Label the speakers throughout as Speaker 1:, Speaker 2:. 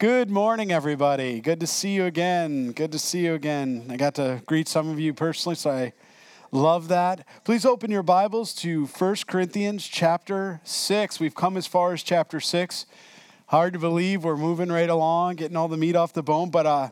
Speaker 1: Good morning, everybody. Good to see you again. Good to see you again. I got to greet some of you personally, so I love that. Please open your Bibles to 1 Corinthians chapter 6. We've come as far as chapter 6. Hard to believe we're moving right along, getting all the meat off the bone, but uh,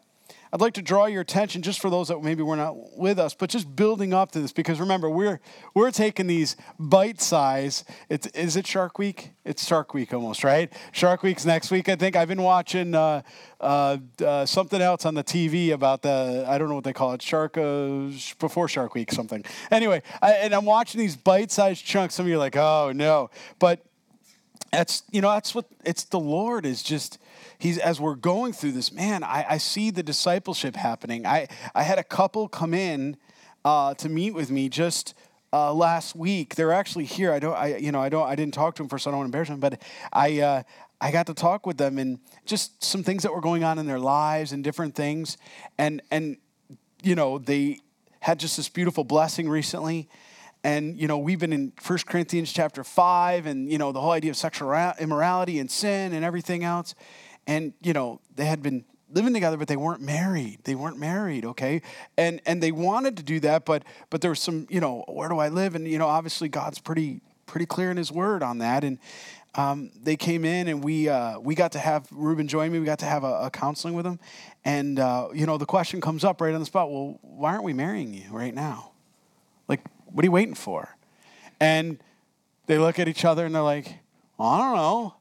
Speaker 1: I'd like to draw your attention just for those that maybe were not with us, but just building up to this because remember we're we're taking these bite size. It's is it Shark Week? It's Shark Week almost, right? Shark Week's next week. I think I've been watching uh, uh, uh, something else on the TV about the I don't know what they call it Shark uh, before Shark Week something. Anyway, I, and I'm watching these bite sized chunks. Some of you are like, oh no, but that's you know that's what it's the Lord is just he's as we're going through this, man, I, I see the discipleship happening. I, I had a couple come in uh, to meet with me just uh, last week. They're actually here. I don't, I, you know, I don't, I didn't talk to them first. So I don't want to embarrass them, but I, uh, I got to talk with them and just some things that were going on in their lives and different things, and and you know they had just this beautiful blessing recently and you know we've been in 1 corinthians chapter 5 and you know the whole idea of sexual immorality and sin and everything else and you know they had been living together but they weren't married they weren't married okay and and they wanted to do that but but there was some you know where do i live and you know obviously god's pretty pretty clear in his word on that and um, they came in and we uh, we got to have Ruben join me. We got to have a, a counseling with them, and uh, you know the question comes up right on the spot. Well, why aren't we marrying you right now? Like, what are you waiting for? And they look at each other and they're like, I don't know.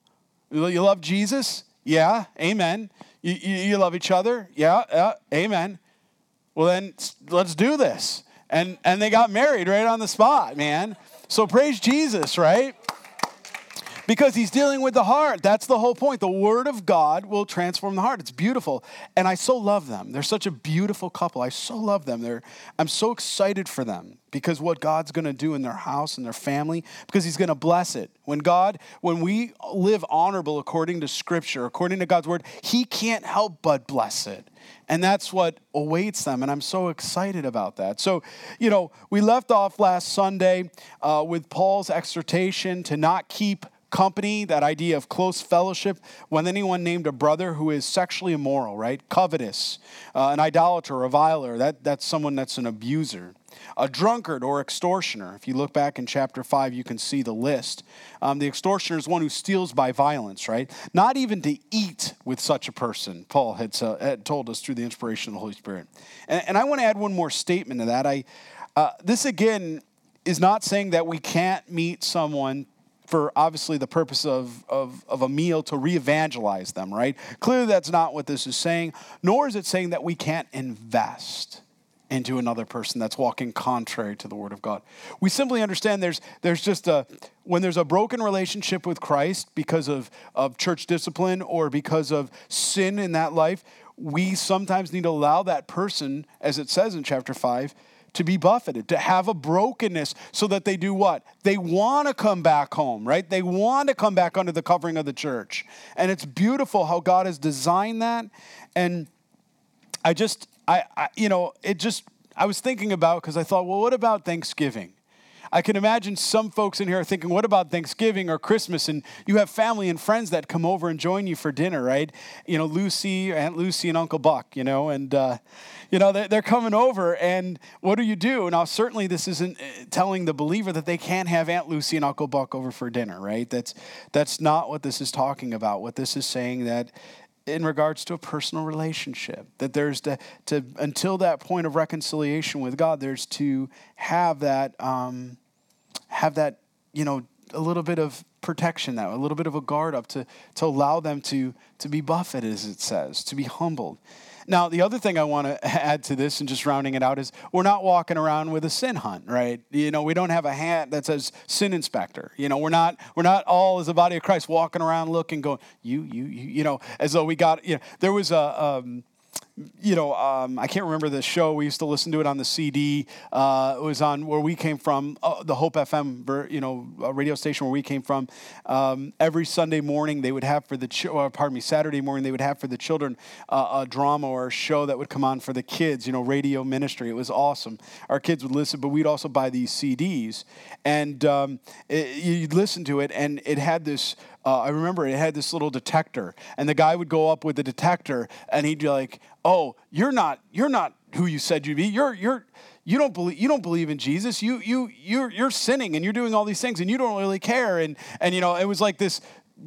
Speaker 1: You love Jesus? Yeah, amen. You, you, you love each other? Yeah, yeah, amen. Well, then let's do this. And, and they got married right on the spot, man. So praise Jesus, right? Because he's dealing with the heart. That's the whole point. The word of God will transform the heart. It's beautiful. And I so love them. They're such a beautiful couple. I so love them. They're, I'm so excited for them because what God's going to do in their house and their family because he's going to bless it. When God, when we live honorable according to scripture, according to God's word, he can't help but bless it. And that's what awaits them. And I'm so excited about that. So, you know, we left off last Sunday uh, with Paul's exhortation to not keep company, that idea of close fellowship, when anyone named a brother who is sexually immoral, right? Covetous, uh, an idolater, a reviler, that, that's someone that's an abuser. A drunkard or extortioner. If you look back in chapter 5, you can see the list. Um, the extortioner is one who steals by violence, right? Not even to eat with such a person, Paul had, uh, had told us through the inspiration of the Holy Spirit. And, and I want to add one more statement to that. I, uh, this again is not saying that we can't meet someone for obviously the purpose of, of, of a meal to re evangelize them, right? Clearly, that's not what this is saying, nor is it saying that we can't invest into another person that's walking contrary to the word of God. We simply understand there's there's just a when there's a broken relationship with Christ because of, of church discipline or because of sin in that life, we sometimes need to allow that person, as it says in chapter 5, to be buffeted, to have a brokenness so that they do what? They want to come back home, right? They want to come back under the covering of the church. And it's beautiful how God has designed that. And I just, I, I you know, it just, I was thinking about because I thought, well, what about Thanksgiving? I can imagine some folks in here are thinking, what about Thanksgiving or Christmas? And you have family and friends that come over and join you for dinner, right? You know, Lucy, Aunt Lucy, and Uncle Buck, you know, and, uh, you know, they're coming over, and what do you do? Now, certainly, this isn't uh, telling the believer that they can't have Aunt Lucy and Uncle Buck over for dinner, right? That's that's not what this is talking about. What this is saying that in regards to a personal relationship that there's to, to until that point of reconciliation with god there's to have that um, have that you know a little bit of protection now a little bit of a guard up to to allow them to to be buffeted as it says to be humbled now, the other thing I want to add to this and just rounding it out is we're not walking around with a sin hunt, right? You know, we don't have a hat that says sin inspector. You know, we're not we're not all as a body of Christ walking around looking going, you, you, you, you know, as though we got, you know, there was a um, you know, um, I can't remember the show. We used to listen to it on the CD. Uh, it was on where we came from, uh, the Hope FM, you know, radio station where we came from. Um, every Sunday morning, they would have for the, ch- uh, pardon me, Saturday morning, they would have for the children uh, a drama or a show that would come on for the kids, you know, radio ministry. It was awesome. Our kids would listen, but we'd also buy these CDs. And um, it, you'd listen to it, and it had this uh, I remember it had this little detector, and the guy would go up with the detector, and he'd be like, "Oh, you're not, you're not who you said you'd be. You're, you're, you don't believe, you don't believe in Jesus. You, you, you're, you're sinning, and you're doing all these things, and you don't really care." And, and you know, it was like this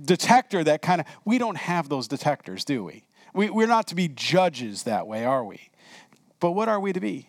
Speaker 1: detector that kind of. We don't have those detectors, do we? we? We're not to be judges that way, are we? But what are we to be?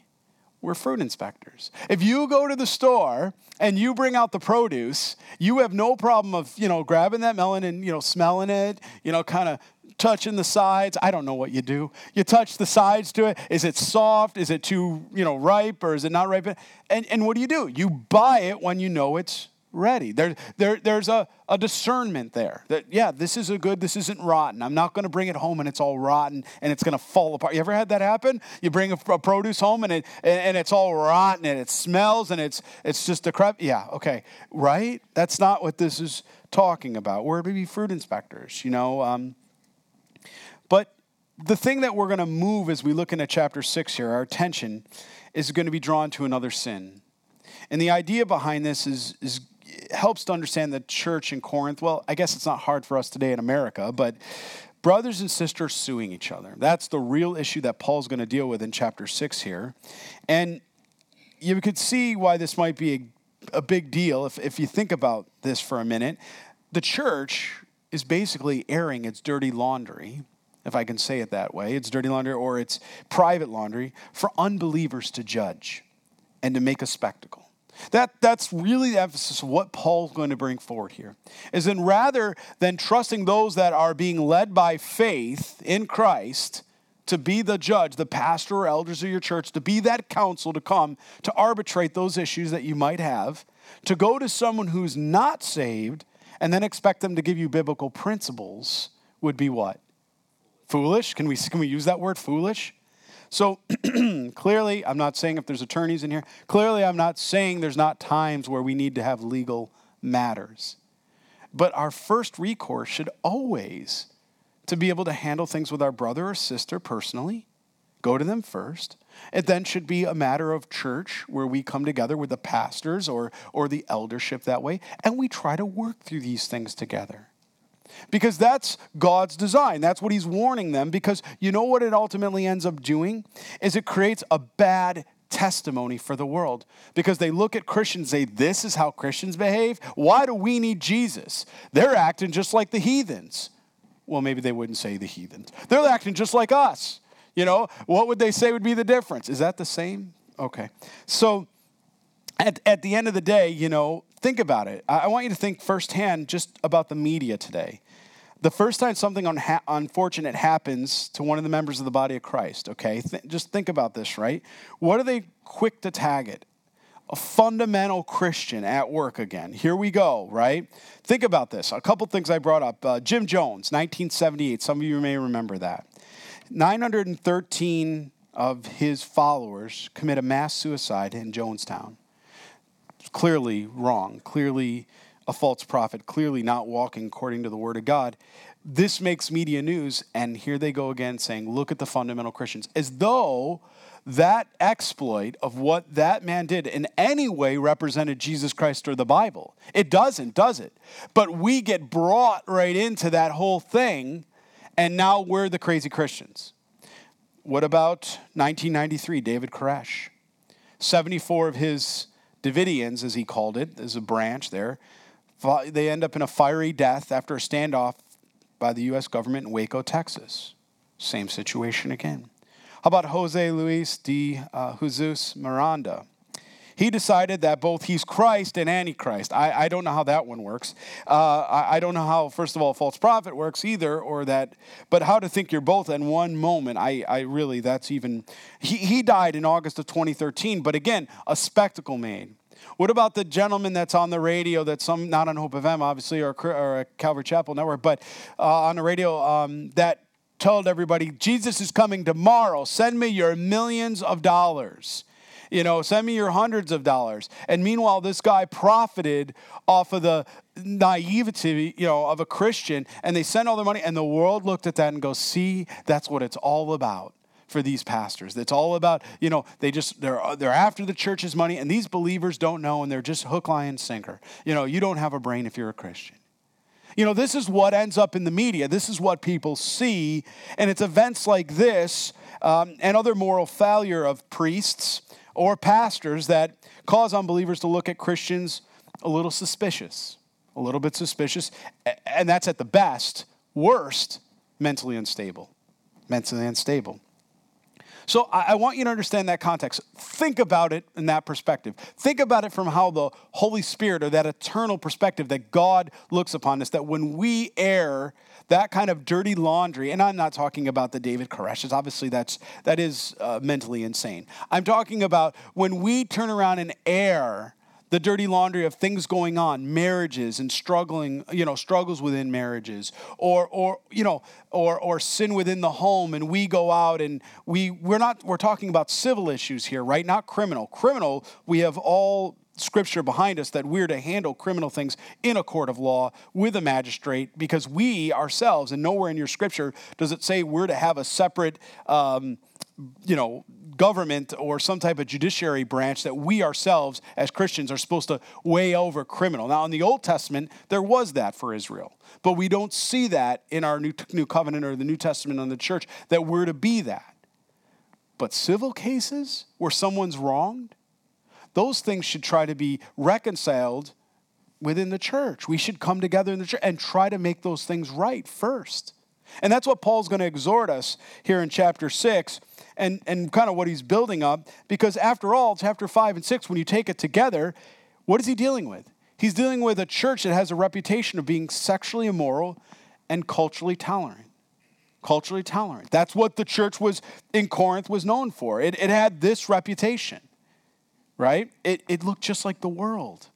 Speaker 1: We're fruit inspectors. If you go to the store and you bring out the produce, you have no problem of, you know, grabbing that melon and, you know, smelling it, you know, kind of touching the sides. I don't know what you do. You touch the sides to it. Is it soft? Is it too, you know, ripe or is it not ripe? And, and what do you do? You buy it when you know it's ready. There, there, there's a, a discernment there that, yeah, this is a good, this isn't rotten. I'm not going to bring it home and it's all rotten and it's going to fall apart. You ever had that happen? You bring a, a, produce home and, it, and it's all rotten and it smells and it's, it's just a crap. Yeah, okay, right? That's not what this is talking about. We're to be fruit inspectors, you know. Um, but the thing that we're going to move as we look into chapter six here, our attention is going to be drawn to another sin. And the idea behind this is, is helps to understand the church in Corinth. Well, I guess it's not hard for us today in America, but brothers and sisters suing each other. That's the real issue that Paul's going to deal with in chapter 6 here. And you could see why this might be a, a big deal if, if you think about this for a minute. The church is basically airing its dirty laundry, if I can say it that way. It's dirty laundry or it's private laundry for unbelievers to judge and to make a spectacle. That, that's really the emphasis of what Paul's going to bring forward here. Is that rather than trusting those that are being led by faith in Christ to be the judge, the pastor or elders of your church, to be that counsel to come to arbitrate those issues that you might have, to go to someone who's not saved and then expect them to give you biblical principles would be what? Foolish? Can we, can we use that word, foolish? So clearly, I'm not saying if there's attorneys in here, clearly, I'm not saying there's not times where we need to have legal matters. But our first recourse should always to be able to handle things with our brother or sister personally. Go to them first. It then should be a matter of church where we come together with the pastors or, or the eldership that way, and we try to work through these things together. Because that's God's design. That's what he's warning them because you know what it ultimately ends up doing is it creates a bad testimony for the world because they look at Christians say this is how Christians behave. Why do we need Jesus? They're acting just like the heathens. Well, maybe they wouldn't say the heathens. They're acting just like us. You know, what would they say would be the difference? Is that the same? Okay. So at, at the end of the day, you know, think about it. I, want you to think firsthand just about the media today. The first time something unha- unfortunate happens to one of the members of the body of Christ, okay, Th- just think about this, right? What are they quick to tag it? A fundamental Christian at work again. Here we go, right? Think about this. A couple things I brought up. Uh, Jim Jones, 1978. Some of you may remember that. 913 of his followers commit a mass suicide in Jonestown clearly wrong, clearly a false prophet, clearly not walking according to the word of God. This makes media news, and here they go again saying, Look at the fundamental Christians, as though that exploit of what that man did in any way represented Jesus Christ or the Bible. It doesn't, does it? But we get brought right into that whole thing, and now we're the crazy Christians. What about 1993, David Koresh? 74 of his Davidians, as he called it, as a branch there, they end up in a fiery death after a standoff by the U.S. government in Waco, Texas. Same situation again. How about Jose Luis de uh, Jesus Miranda? He decided that both he's Christ and Antichrist. I, I don't know how that one works. Uh, I, I don't know how, first of all, false prophet works either, or that, but how to think you're both in one moment. I, I really, that's even, he, he died in August of 2013, but again, a spectacle made. What about the gentleman that's on the radio that's some, not on Hope FM, obviously, or, or Calvary Chapel Network, but uh, on the radio um, that told everybody, Jesus is coming tomorrow. Send me your millions of dollars. You know, send me your hundreds of dollars. And meanwhile, this guy profited off of the naivety, you know, of a Christian, and they sent all their money, and the world looked at that and goes, see, that's what it's all about for these pastors. It's all about, you know, they just they're they're after the church's money, and these believers don't know, and they're just hook, line, and sinker. You know, you don't have a brain if you're a Christian. You know, this is what ends up in the media. This is what people see. And it's events like this um, and other moral failure of priests or pastors that cause unbelievers to look at Christians a little suspicious, a little bit suspicious. And that's at the best. Worst, mentally unstable. Mentally unstable. So I, want you to understand that context. Think about it in that perspective. Think about it from how the Holy Spirit or that eternal perspective that God looks upon us, that when we err, that kind of dirty laundry, and I'm not talking about the David Koreshes, obviously that's, that is uh, mentally insane. I'm talking about when we turn around and air the dirty laundry of things going on, marriages and struggling, you know, struggles within marriages, or or you know, or or sin within the home, and we go out and we we're not we're talking about civil issues here, right? Not criminal. Criminal, we have all scripture behind us that we're to handle criminal things in a court of law with a magistrate because we ourselves, and nowhere in your scripture does it say we're to have a separate, um, you know, government or some type of judiciary branch that we ourselves as Christians are supposed to weigh over criminal. Now, in the Old Testament, there was that for Israel, but we don't see that in our New, New Covenant or the New Testament on the church that we're to be that. But civil cases where someone's wronged, those things should try to be reconciled within the church. We should come together in the church and try to make those things right first. And that's what Paul's going to exhort us here in chapter 6 and, and kind of what he's building up. Because after all, chapter 5 and 6, when you take it together, what is he dealing with? He's dealing with a church that has a reputation of being sexually immoral and culturally tolerant. Culturally tolerant. That's what the church was in Corinth was known for. It, it had this reputation, right? It, it looked just like the world.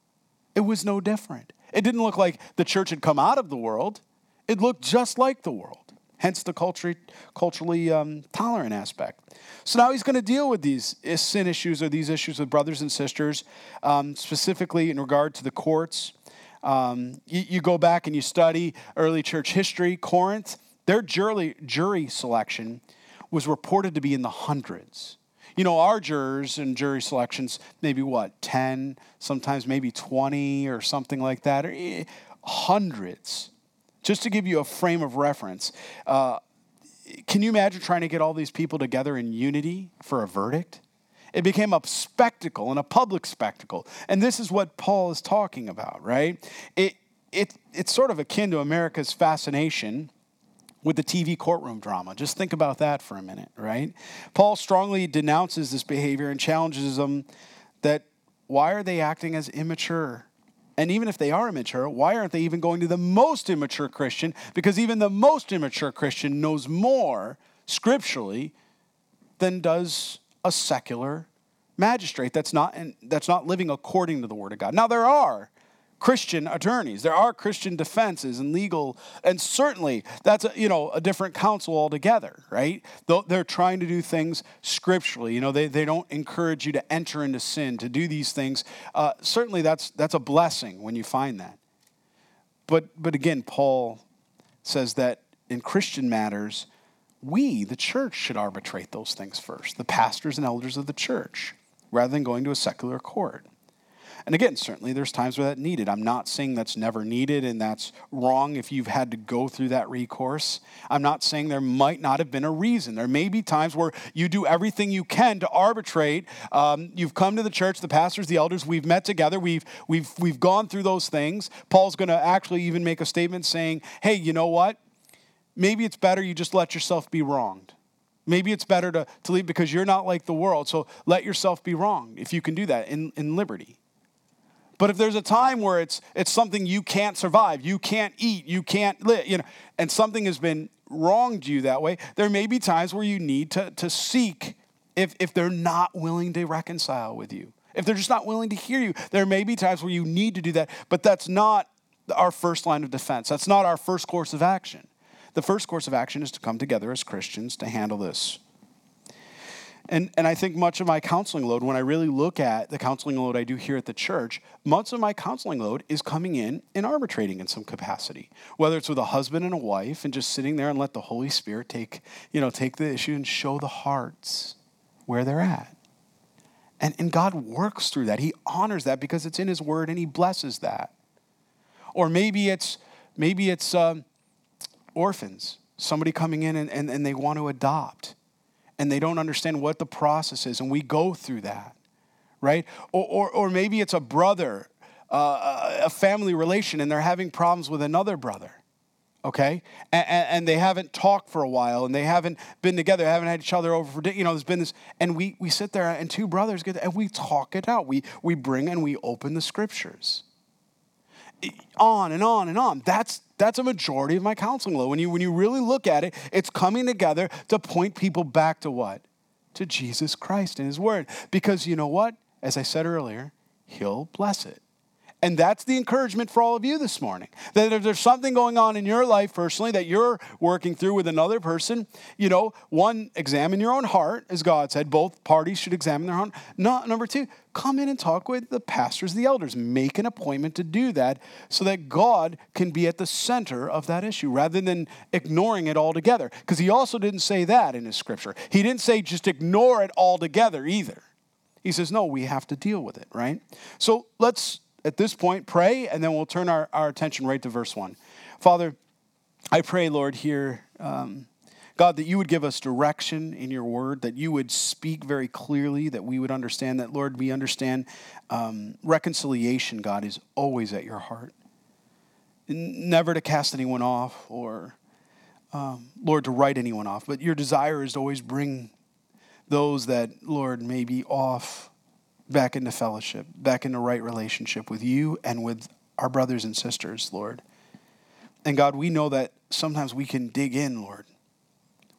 Speaker 1: It was no different. It didn't look like the church had come out of the world. It looked just like the world hence the culturally, culturally um, tolerant aspect. So now he's going to deal with these sin issues or these issues with brothers and sisters, um, specifically in regard to the courts. Um, you, you, go back and you study early church history, Corinth, their jury, jury selection was reported to be in the hundreds. You know, our jurors and jury selections, maybe what, 10, sometimes maybe 20 or something like that, or eh, hundreds. Just to give you a frame of reference, uh, can you imagine trying to get all these people together in unity for a verdict? It became a spectacle and a public spectacle. And this is what Paul is talking about, right? It, it, it's sort of akin to America's fascination with the TV courtroom drama. Just think about that for a minute, right? Paul strongly denounces this behavior and challenges them that why are they acting as immature and even if they are immature, why aren't they even going to the most immature Christian? Because even the most immature Christian knows more scripturally than does a secular magistrate that's not, that's not living according to the Word of God. Now, there are Christian attorneys. There are Christian defenses and legal, and certainly that's a, you know a different counsel altogether, right? They're trying to do things scripturally. You know, they, they don't encourage you to enter into sin, to do these things. Uh, certainly, that's that's a blessing when you find that. But but again, Paul says that in Christian matters, we, the church, should arbitrate those things first. The pastors and elders of the church, rather than going to a secular court. And again, certainly there's times where that's needed. I'm not saying that's never needed and that's wrong if you've had to go through that recourse. I'm not saying there might not have been a reason. There may be times where you do everything you can to arbitrate. Um, you've come to the church, the pastors, the elders, we've met together, we've, we've, we've gone through those things. Paul's going to actually even make a statement saying, hey, you know what? Maybe it's better you just let yourself be wronged. Maybe it's better to, to leave because you're not like the world. So let yourself be wronged if you can do that in, in liberty. But if there's a time where it's it's something you can't survive, you can't eat, you can't live, you know, and something has been wronged you that way, there may be times where you need to, to seek if, if they're not willing to reconcile with you. If they're just not willing to hear you, there may be times where you need to do that, but that's not our first line of defense. That's not our first course of action. The first course of action is to come together as Christians to handle this. And, and I think much of my counseling load, when I really look at the counseling load I do here at the church, much of my counseling load is coming in and arbitrating in some capacity. Whether it's with a husband and a wife and just sitting there and let the Holy Spirit take, you know, take the issue and show the hearts where they're at. And, and God works through that. He honors that because it's in His Word and He blesses that. Or maybe it's maybe it's um, orphans, somebody coming in and, and, and they want to adopt and they don't understand what the process is, and we go through that, right? Or, or, or maybe it's a brother, uh, a family relation, and they're having problems with another brother okay? And, and, they haven't talked for a while and they haven't been together haven't had each other over for you know there's been this and we we sit there and two brothers get and we talk it out. We we bring and we open the scriptures. On and on and on. That's that's a majority of my counseling load when you when you really look at it it's coming together to point people back to what to jesus christ and his word because you know what as i said earlier he'll bless it and that's the encouragement for all of you this morning. That if there's something going on in your life personally that you're working through with another person, you know, one, examine your own heart, as God said. Both parties should examine their heart. Not number two, come in and talk with the pastors, the elders. Make an appointment to do that so that God can be at the center of that issue rather than ignoring it altogether. Because he also didn't say that in his scripture. He didn't say just ignore it altogether either. He says, no, we have to deal with it, right? So let's at this point pray, and then we'll turn our, our attention right to verse 1. Father, I pray, Lord, here, um, God, that you would give us direction in your word, that you would speak very clearly, that we would understand that, Lord, we understand um, reconciliation, God, is always at your heart. Never to cast anyone off or, um, Lord, to write anyone off, but your desire is to always bring those that, Lord, may be off back into fellowship, back into right relationship with you and with our brothers and sisters, Lord. And God, we know that sometimes we can dig in, Lord.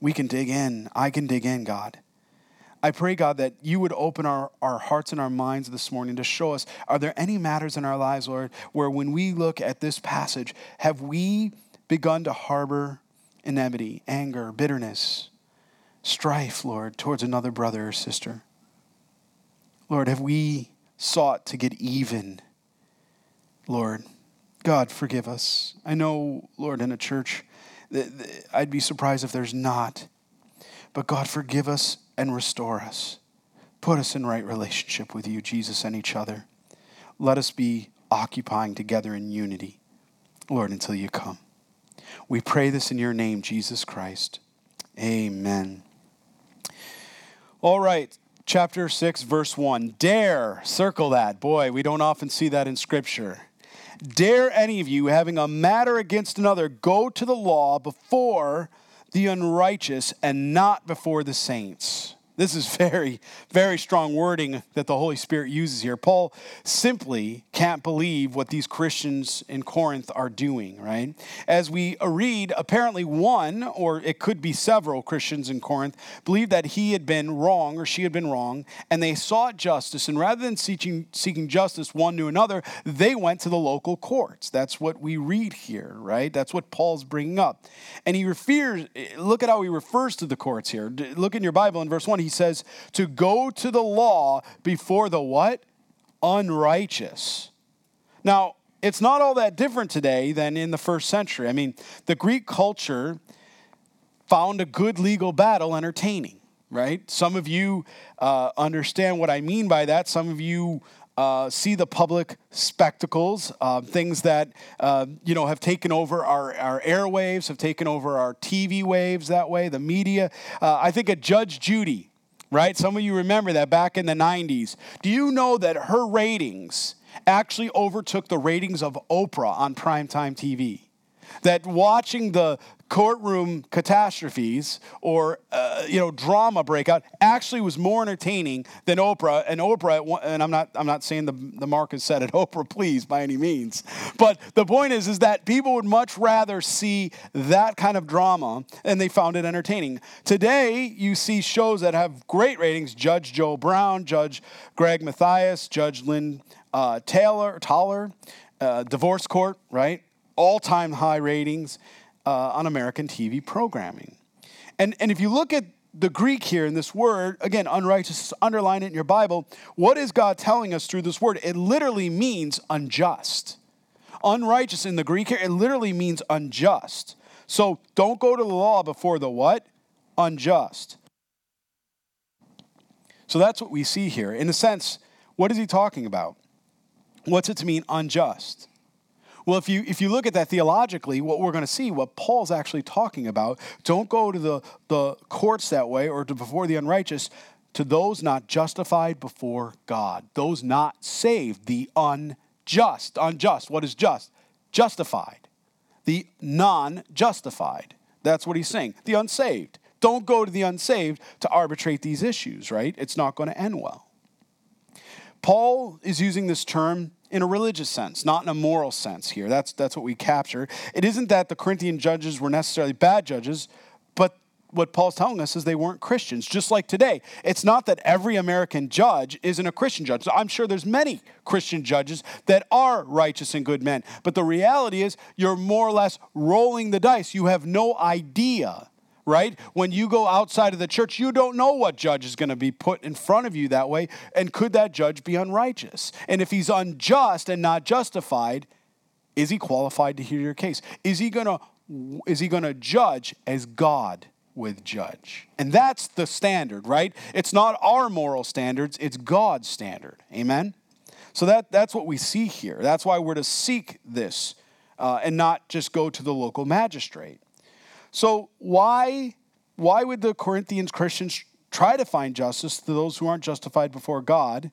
Speaker 1: We can dig in. I can dig in, God. I pray, God, that you would open our, our hearts and our minds this morning to show us are there any matters in our lives, Lord, where when we look at this passage, have we begun to harbor enmity, anger, bitterness, strife, Lord, towards another brother or sister? Lord, have we sought to get even? Lord, God, forgive us. I know, Lord, in a church, I'd be surprised if there's not. But God, forgive us and restore us. Put us in right relationship with you, Jesus, and each other. Let us be occupying together in unity, Lord, until you come. We pray this in your name, Jesus Christ. Amen. All right chapter 6, verse 1. Dare, circle that. Boy, we don't often see that in Scripture. Dare any of you, having a matter against another, go to the law before the unrighteous and not before the saints. This is very, very strong wording that the Holy Spirit uses here. Paul simply can't believe what these Christians in Corinth are doing, right? As we read, apparently one, or it could be several Christians in Corinth, believed that he had been wrong or she had been wrong, and they sought justice. And rather than seeking, seeking justice one to another, they went to the local courts. That's what we read here, right? That's what Paul's bringing up. And he refers, look at how he refers to the courts here. Look in your Bible in verse 1. He says to go to the law before the what? Unrighteous. Now, it's not all that different today than in the first century. I mean, the Greek culture found a good legal battle entertaining, right? Some of you uh, understand what I mean by that. Some of you uh, see the public spectacles, uh, things that uh, you know have taken over our, our airwaves, have taken over our TV waves that way, the media. Uh, I think of Judge Judy right? Some of you remember that back in the 90s. Do you know that her ratings actually overtook the ratings of Oprah on primetime TV? That watching the courtroom catastrophes or uh, you know drama breakout actually was more entertaining than Oprah. And Oprah and I'm not I'm not saying the the mark is set at Oprah please by any means. But the point is is that people would much rather see that kind of drama and they found it entertaining. Today you see shows that have great ratings. Judge Joe Brown Judge Greg Mathis Judge Lynn uh, Taylor Toler uh, Divorce Court right? All-time high ratings uh, on American TV programming. And, and if you look at the Greek here in this word, again, unrighteous, underline it in your Bible. What is God telling us through this word? It literally means unjust. Unrighteous in the Greek here, it literally means unjust. So don't go to the law before the what? Unjust. So that's what we see here. In a sense, what is he talking about? What's it to mean unjust? Well, if you if you look at that theologically, what we're going to see, what Paul's actually talking about, don't go to the, the courts that way or to before the unrighteous, to those not justified before God, those not saved, the unjust. Unjust. What is just? Justified. The non justified. That's what he's saying. The unsaved. Don't go to the unsaved to arbitrate these issues, right? It's not going to end well. Paul is using this term in a religious sense, not in a moral sense here. That's, that's what we capture. It isn't that the Corinthian judges were necessarily bad judges, but what Paul's telling us is they weren't Christians, just like today. It's not that every American judge isn't a Christian judge. I'm sure there's many Christian judges that are righteous and good men. But the reality is you're more or less rolling the dice. You have no idea right? When you go outside of the church, you don't know what judge is going to be put in front of you that way. And could that judge be unrighteous? And if he's unjust and not justified, is he qualified to hear your case? Is he going to is he going to judge as God would judge? And that's the standard, right? It's not our moral standards, it's God's standard. Amen. So that that's what we see here. That's why we're to seek this uh, and not just go to the local magistrate. So why why would the Corinthians Christians try to find justice to those who aren't justified before God?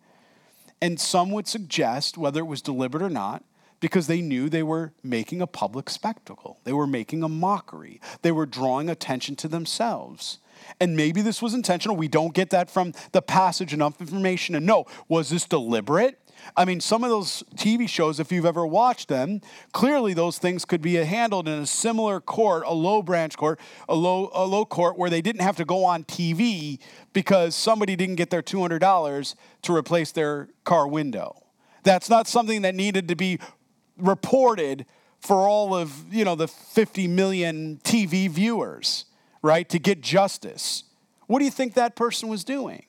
Speaker 1: And some would suggest, whether it was deliberate or not, because they knew they were making a public spectacle. They were making a mockery. They were drawing attention to themselves. And maybe this was intentional. We don't get that from the passage enough information to know. Was this deliberate? I mean, some of those TV shows, if you've ever watched them, clearly those things could be handled in a similar court, a low branch court, a low, a low court where they didn't have to go on TV because somebody didn't get their $200 to replace their car window. That's not something that needed to be reported for all of, you know, the 50 million TV viewers, right, to get justice. What do you think that person was doing?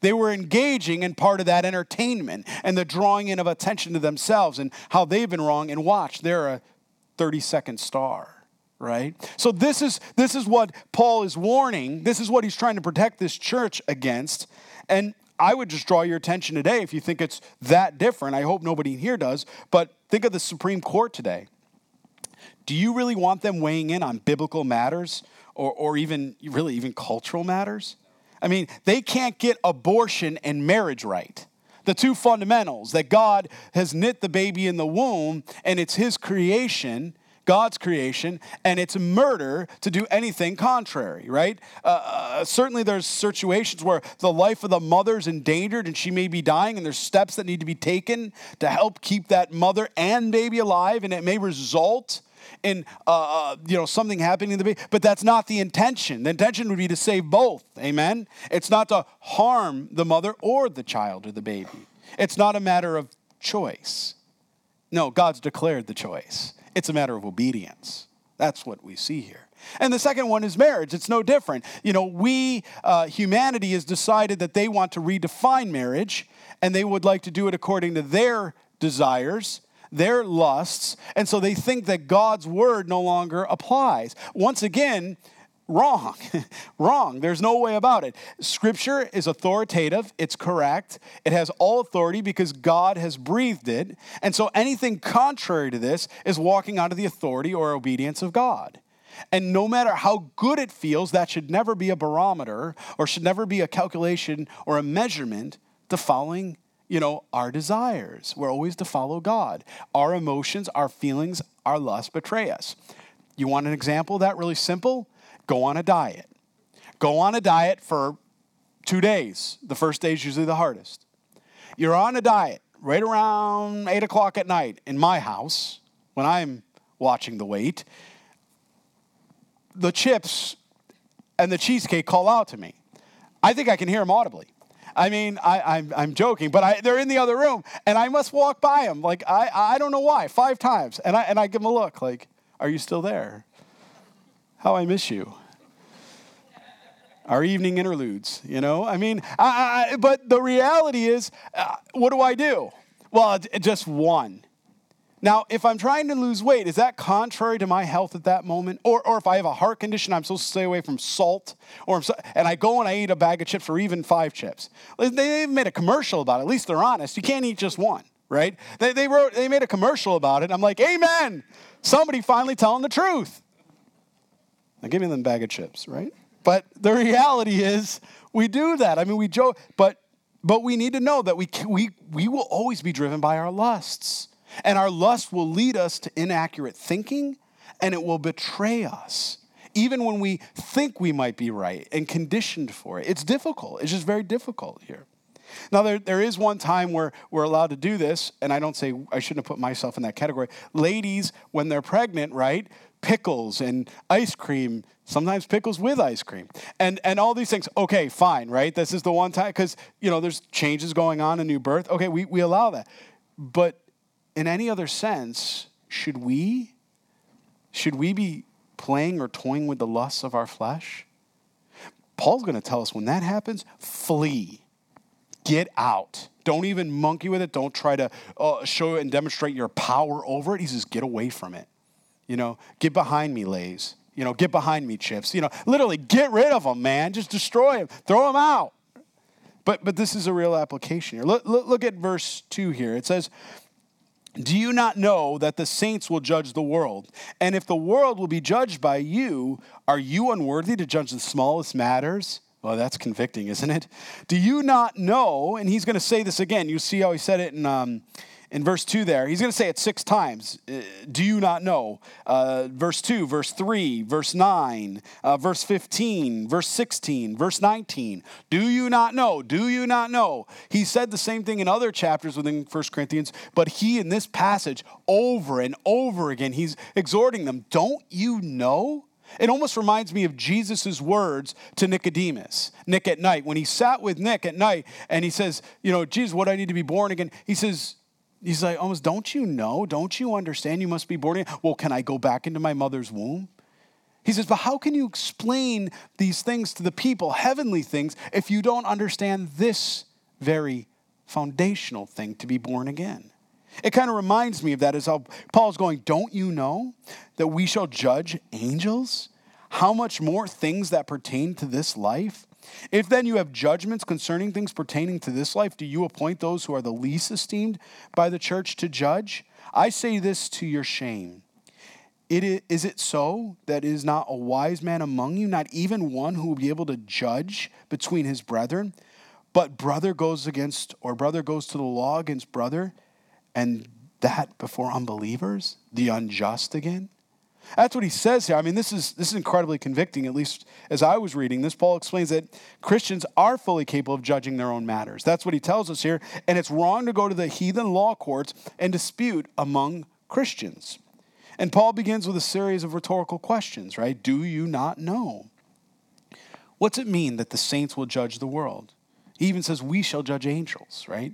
Speaker 1: They were engaging in part of that entertainment and the drawing in of attention to themselves and how they've been wrong. And watch, they're a 30 second star, right? So this is this is what Paul is warning. This is what he's trying to protect this church against. And I would just draw your attention today if you think it's that different. I hope nobody here does, but think of the Supreme Court today. Do you really want them weighing in on biblical matters or, or even really even cultural matters? I mean, they can't get abortion and marriage right. The two fundamentals that God has knit the baby in the womb and it's His creation, God's creation, and it's murder to do anything contrary, right? Uh, uh, certainly, there's situations where the life of the mother is endangered and she may be dying, and there's steps that need to be taken to help keep that mother and baby alive, and it may result in uh, uh, you know something happening to the baby, but that's not the intention. The intention would be to save both. Amen. It's not to harm the mother or the child or the baby. It's not a matter of choice. No, God's declared the choice. It's a matter of obedience. That's what we see here. And the second one is marriage. It's no different. You know, we, uh, humanity, has decided that they want to redefine marriage and they would like to do it according to their desires their lusts, and so they think that God's word no longer applies. Once again, wrong. wrong. There's no way about it. Scripture is authoritative, it's correct, it has all authority because God has breathed it. And so anything contrary to this is walking out of the authority or obedience of God. And no matter how good it feels, that should never be a barometer or should never be a calculation or a measurement to following you know, our desires. We're always to follow God. Our emotions, our feelings, our lust betray us. You want an example that really simple? Go on a diet. Go on a diet for two days. The first day is usually the hardest. You're on a diet right around 8 o'clock at night in my house when I'm watching the weight. The chips and the cheesecake call out to me. I think I can hear them audibly. I mean, I, am I'm, I'm joking, but I, they're in the other room, and I must walk by them. Like, I, I don't know why, five times. And I, and I give them a look, like, are you still there? How I miss you. Our evening interludes, you know? I mean, I, I, but the reality is, uh, what do I do? Well, just one. Now, if I'm trying to lose weight, is that contrary to my health at that moment? Or, or if I have a heart condition, I'm supposed to stay away from salt, or so, and I go and I eat a bag of chips or even five chips. They even made a commercial about it. At least they're honest. You can't eat just one. right? They, they wrote, they made a commercial about it. I'm like, amen. Somebody finally telling the truth. Now give me them bag of chips, right? But the reality is we do that. I mean, we joke, but but we need to know that we we we will always be driven by our lusts. And our lust will lead us to inaccurate thinking and it will betray us even when we think we might be right and conditioned for it. It's difficult. It's just very difficult here. Now, there, there is one time where we're allowed to do this, and I don't say I shouldn't have put myself in that category. Ladies, when they're pregnant, right? Pickles and ice cream, sometimes pickles with ice cream, and, and all these things. Okay, fine, right? This is the one time, because, you know, there's changes going on in new birth. Okay, we, we allow that. But in any other sense, should we? Should we be playing or toying with the lusts of our flesh? Paul's going to tell us when that happens, flee. Get out. Don't even monkey with it. Don't try to uh, show and demonstrate your power over it. He says, get away from it. You know, get behind me, Lays. You know, get behind me, Chips. You know, literally get rid of them, man. Just destroy them. Throw them out. But, but this is a real application here. Look, look, look at verse 2 here. It says, do you not know that the saints will judge the world? And if the world will be judged by you, are you unworthy to judge the smallest matters? Well, that's convicting, isn't it? Do you not know? And he's going to say this again. You see how he said it in um, in verse 2 there. He's going to say it six times. Uh, do you not know? Uh, verse 2, verse 3, verse 9, uh, verse 15, verse 16, verse 19. Do you not know? Do you not know? He said the same thing in other chapters within 1 Corinthians, but he in this passage over and over again, he's exhorting them, Don't you know? It almost reminds me of Jesus' words to Nicodemus, Nick at night. When he sat with Nick at night and he says, You know, Jesus, what I need to be born again? He says, He's like, almost, don't you know? Don't you understand? You must be born again. Well, can I go back into my mother's womb? He says, but how can you explain these things to the people, heavenly things, if you don't understand this very foundational thing to be born again? It kind of reminds me of that as how Paul's going, Don't you know that we shall judge angels? How much more things that pertain to this life? If then you have judgments concerning things pertaining to this life, do you appoint those who are the least esteemed by the church to judge? I say this to your shame. It is, is it so that is not a wise man among you, not even one who will be able to judge between his brethren? But brother goes against, or brother goes to the law against brother, and that before unbelievers, the unjust again? That's what he says here. I mean, this is, this is incredibly convicting, at least as I was reading this. Paul explains that Christians are fully capable of judging their own matters. That's what he tells us here. And it's wrong to go to the heathen law courts and dispute among Christians. And Paul begins with a series of rhetorical questions, right? Do you not know? What's it mean that the saints will judge the world? He even says, We shall judge angels, right?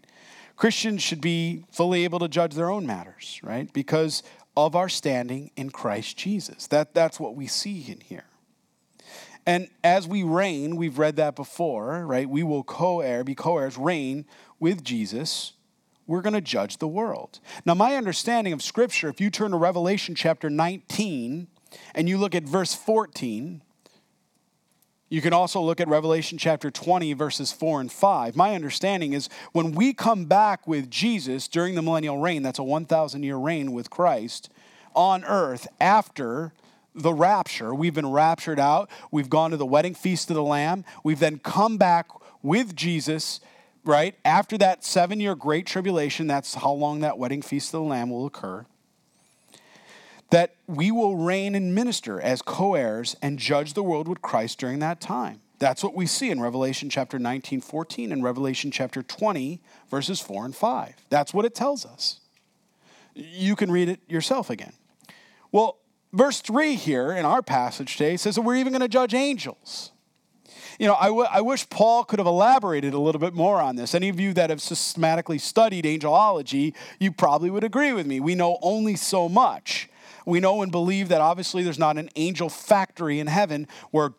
Speaker 1: Christians should be fully able to judge their own matters, right? Because of our standing in Christ Jesus. That, that's what we see in here. And as we reign, we've read that before, right? We will co heir, be co heirs, reign with Jesus. We're going to judge the world. Now, my understanding of Scripture, if you turn to Revelation chapter 19 and you look at verse 14, you can also look at Revelation chapter 20, verses 4 and 5. My understanding is when we come back with Jesus during the millennial reign, that's a 1,000 year reign with Christ on earth after the rapture. We've been raptured out, we've gone to the wedding feast of the Lamb, we've then come back with Jesus. Right after that seven year great tribulation, that's how long that wedding feast of the Lamb will occur that we will reign and minister as co heirs and judge the world with Christ during that time. That's what we see in Revelation chapter 19, 14, and Revelation chapter 20, verses 4 and 5. That's what it tells us. You can read it yourself again. Well, verse 3 here in our passage today says that we're even going to judge angels. You know, I, w- I wish Paul could have elaborated a little bit more on this. Any of you that have systematically studied angelology, you probably would agree with me. We know only so much we know and believe that obviously there's not an angel factory in heaven where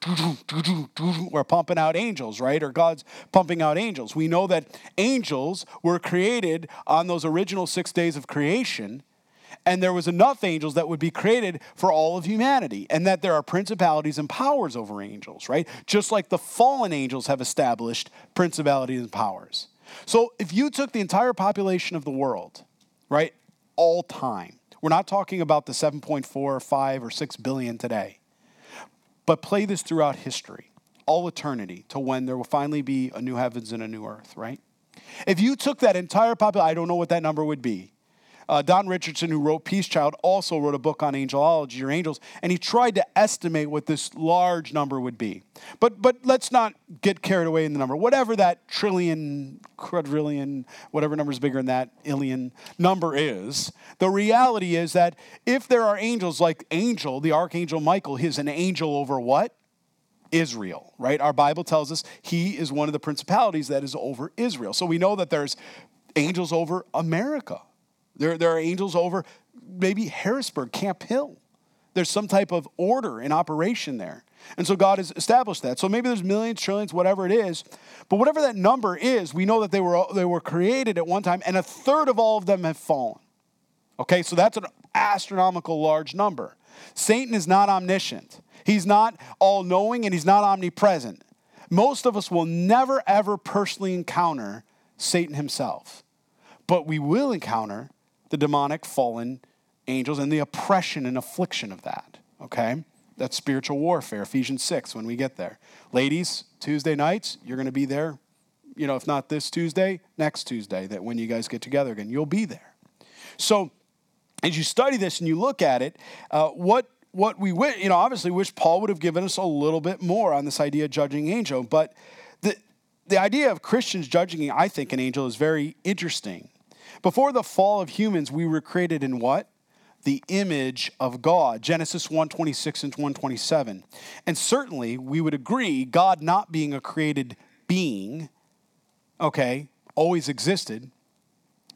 Speaker 1: we're pumping out angels, right? Or God's pumping out angels. We know that angels were created on those original six days of creation and there was enough angels that would be created for all of humanity and that there are principalities and powers over angels right just like the fallen angels have established principalities and powers So if you took the entire population of the world, right, all time, we're not talking about the 7.4 or 5 or 6 billion today, but play this throughout history, all eternity, to when there will finally be a new heavens and a new earth, right? If you took that entire population, I don't know what that number would be, uh, Don Richardson, who wrote Peace Child, also wrote a book on angelology or angels, and he tried to estimate what this large number would be. But but let's not get carried away in the number. Whatever that trillion, quadrillion, whatever number is bigger than that illion number is, the reality is that if there are angels like Angel, the archangel Michael, he's an angel over what? Israel, right? Our Bible tells us he is one of the principalities that is over Israel. So we know that there's angels over America there, there are angels over maybe Harrisburg, Camp Hill. There's some type of order and operation there. And so God has established that. So maybe there's millions, trillions, whatever it is. But whatever that number is, we know that they were, they were created at one time, and a third of all of them have fallen. Okay, so that's an astronomical large number. Satan is not omniscient, he's not all knowing, and he's not omnipresent. Most of us will never, ever personally encounter Satan himself, but we will encounter the demonic fallen angels and the oppression and affliction of that. Okay? That's spiritual warfare, Ephesians 6, when we get there. Ladies, Tuesday nights, you're going to be there. You know, if not this Tuesday, next Tuesday, that when you guys get together again, you'll be there. So, as you study this and you look at it, uh, what what we you know obviously wish Paul would have given us a little bit more on this idea of judging angel, but the the idea of Christians judging, I think, an angel is very interesting. Before the fall of humans, we were created in what? The image of God. Genesis 126 and 127. And certainly we would agree, God not being a created being, okay, always existed,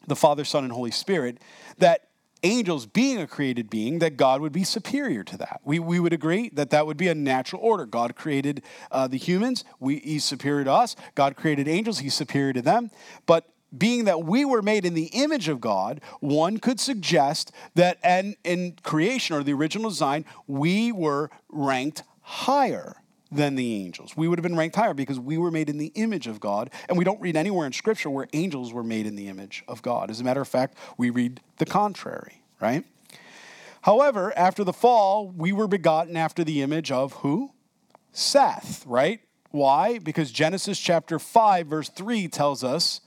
Speaker 1: the Father, Son, and Holy Spirit, that angels being a created being, that God would be superior to that. We, we would agree that that would be a natural order. God created uh, the humans, we, he's superior to us. God created angels, he's superior to them. But being that we were made in the image of God, one could suggest that in, in creation or the original design, we were ranked higher than the angels. We would have been ranked higher because we were made in the image of God. And we don't read anywhere in Scripture where angels were made in the image of God. As a matter of fact, we read the contrary, right? However, after the fall, we were begotten after the image of who? Seth, right? Why? Because Genesis chapter 5, verse 3 tells us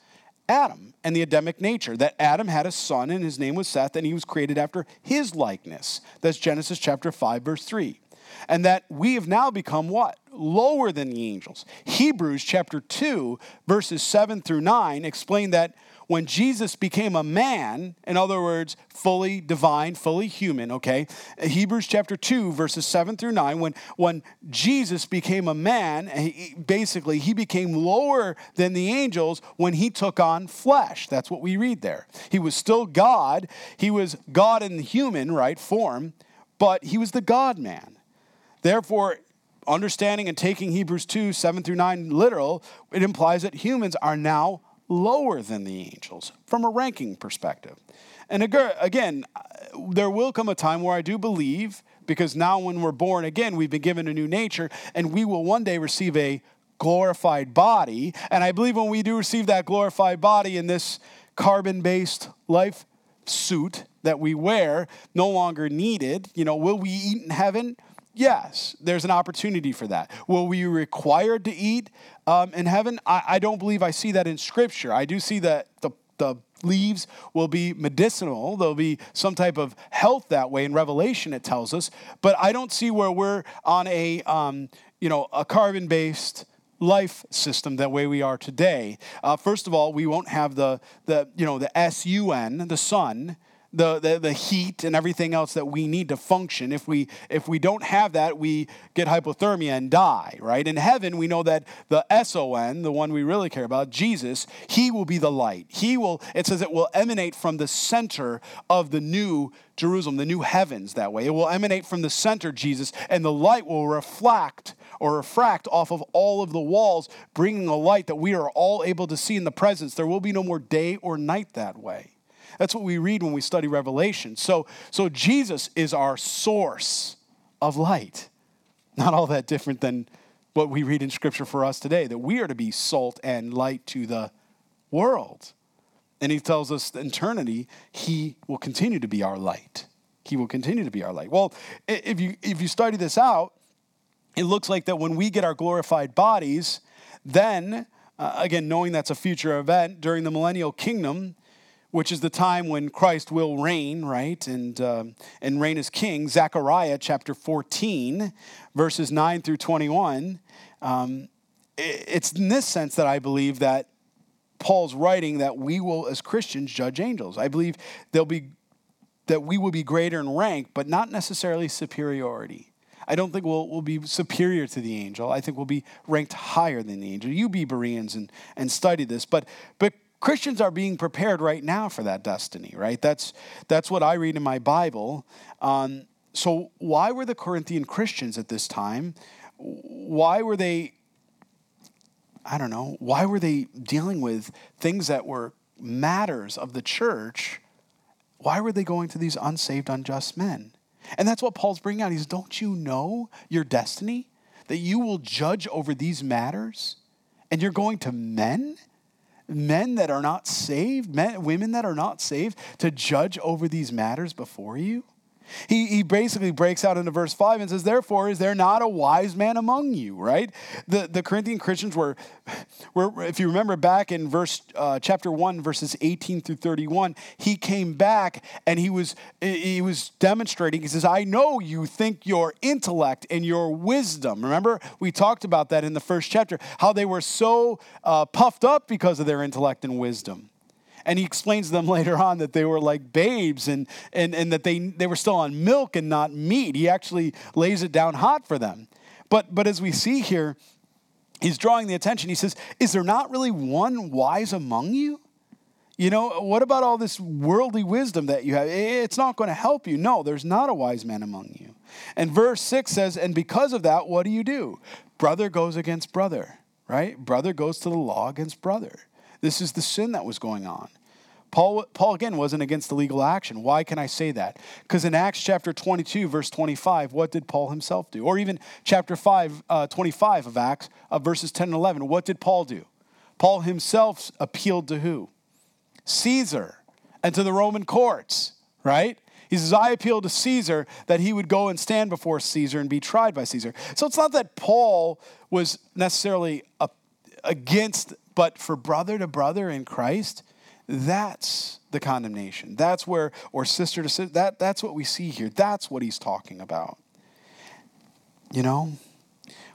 Speaker 1: Adam and the Adamic nature, that Adam had a son and his name was Seth, and he was created after his likeness. That's Genesis chapter 5, verse 3. And that we have now become what? Lower than the angels. Hebrews chapter 2, verses 7 through 9 explain that when Jesus became a man, in other words, fully divine, fully human, okay? Hebrews chapter 2, verses 7 through 9, when, when Jesus became a man, he, basically, he became lower than the angels when he took on flesh. That's what we read there. He was still God, he was God in the human, right, form, but he was the God man. Therefore, understanding and taking Hebrews 2, 7 through 9 literal, it implies that humans are now lower than the angels from a ranking perspective. And again, there will come a time where I do believe, because now when we're born again, we've been given a new nature, and we will one day receive a glorified body. And I believe when we do receive that glorified body in this carbon based life suit that we wear, no longer needed, you know, will we eat in heaven? Yes, there's an opportunity for that. Will we be required to eat um, in heaven? I, I, don't believe I see that in Scripture. I do see that the, the leaves will be medicinal. There'll be some type of health that way. In Revelation, it tells us. But I don't see where we're on a, um, you know, a carbon-based life system that way we are today. Uh, first of all, we won't have the, the, you know, the S-U-N, the sun, the, the, the heat and everything else that we need to function. If we, if we don't have that, we get hypothermia and die, right? In heaven, we know that the S-O-N, the one we really care about, Jesus, he will be the light. He will, it says it will emanate from the center of the new Jerusalem, the new heavens that way. It will emanate from the center, Jesus, and the light will reflect or refract off of all of the walls, bringing a light that we are all able to see in the presence. There will be no more day or night that way. That's what we read when we study Revelation. So, so Jesus is our source of light. Not all that different than what we read in Scripture for us today, that we are to be salt and light to the world. And he tells us in eternity, he will continue to be our light. He will continue to be our light. Well, if you if you study this out, it looks like that when we get our glorified bodies, then uh, again, knowing that's a future event during the millennial kingdom, which is the time when Christ will reign, right, and uh, and reign as king. Zechariah chapter fourteen, verses nine through twenty-one. Um, it's in this sense that I believe that Paul's writing that we will, as Christians, judge angels. I believe there'll be that we will be greater in rank, but not necessarily superiority. I don't think we'll, we'll be superior to the angel. I think we'll be ranked higher than the angel. You be Bereans and, and study this. But, but Christians are being prepared right now for that destiny, right? That's, that's what I read in my Bible. Um, so, why were the Corinthian Christians at this time? Why were they, I don't know, why were they dealing with things that were matters of the church? Why were they going to these unsaved, unjust men? And that's what Paul's bringing out. He's, don't you know your destiny? That you will judge over these matters? And you're going to men? Men that are not saved, men, women that are not saved, to judge over these matters before you? He, he basically breaks out into verse 5 and says, Therefore, is there not a wise man among you, right? The, the Corinthian Christians were, were, if you remember back in verse uh, chapter 1, verses 18 through 31, he came back and he was, he was demonstrating. He says, I know you think your intellect and your wisdom. Remember, we talked about that in the first chapter, how they were so uh, puffed up because of their intellect and wisdom. And he explains to them later on that they were like babes and, and, and that they, they were still on milk and not meat. He actually lays it down hot for them. But, but as we see here, he's drawing the attention. He says, Is there not really one wise among you? You know, what about all this worldly wisdom that you have? It's not going to help you. No, there's not a wise man among you. And verse 6 says, And because of that, what do you do? Brother goes against brother, right? Brother goes to the law against brother. This is the sin that was going on. Paul, Paul again wasn't against illegal action. Why can I say that? Because in Acts chapter 22, verse 25, what did Paul himself do? Or even chapter 5, uh, 25 of Acts, uh, verses 10 and 11, what did Paul do? Paul himself appealed to who? Caesar and to the Roman courts, right? He says, I appeal to Caesar that he would go and stand before Caesar and be tried by Caesar. So it's not that Paul was necessarily a, against but for brother to brother in Christ, that's the condemnation. That's where, or sister to sister, that, that's what we see here. That's what he's talking about. You know,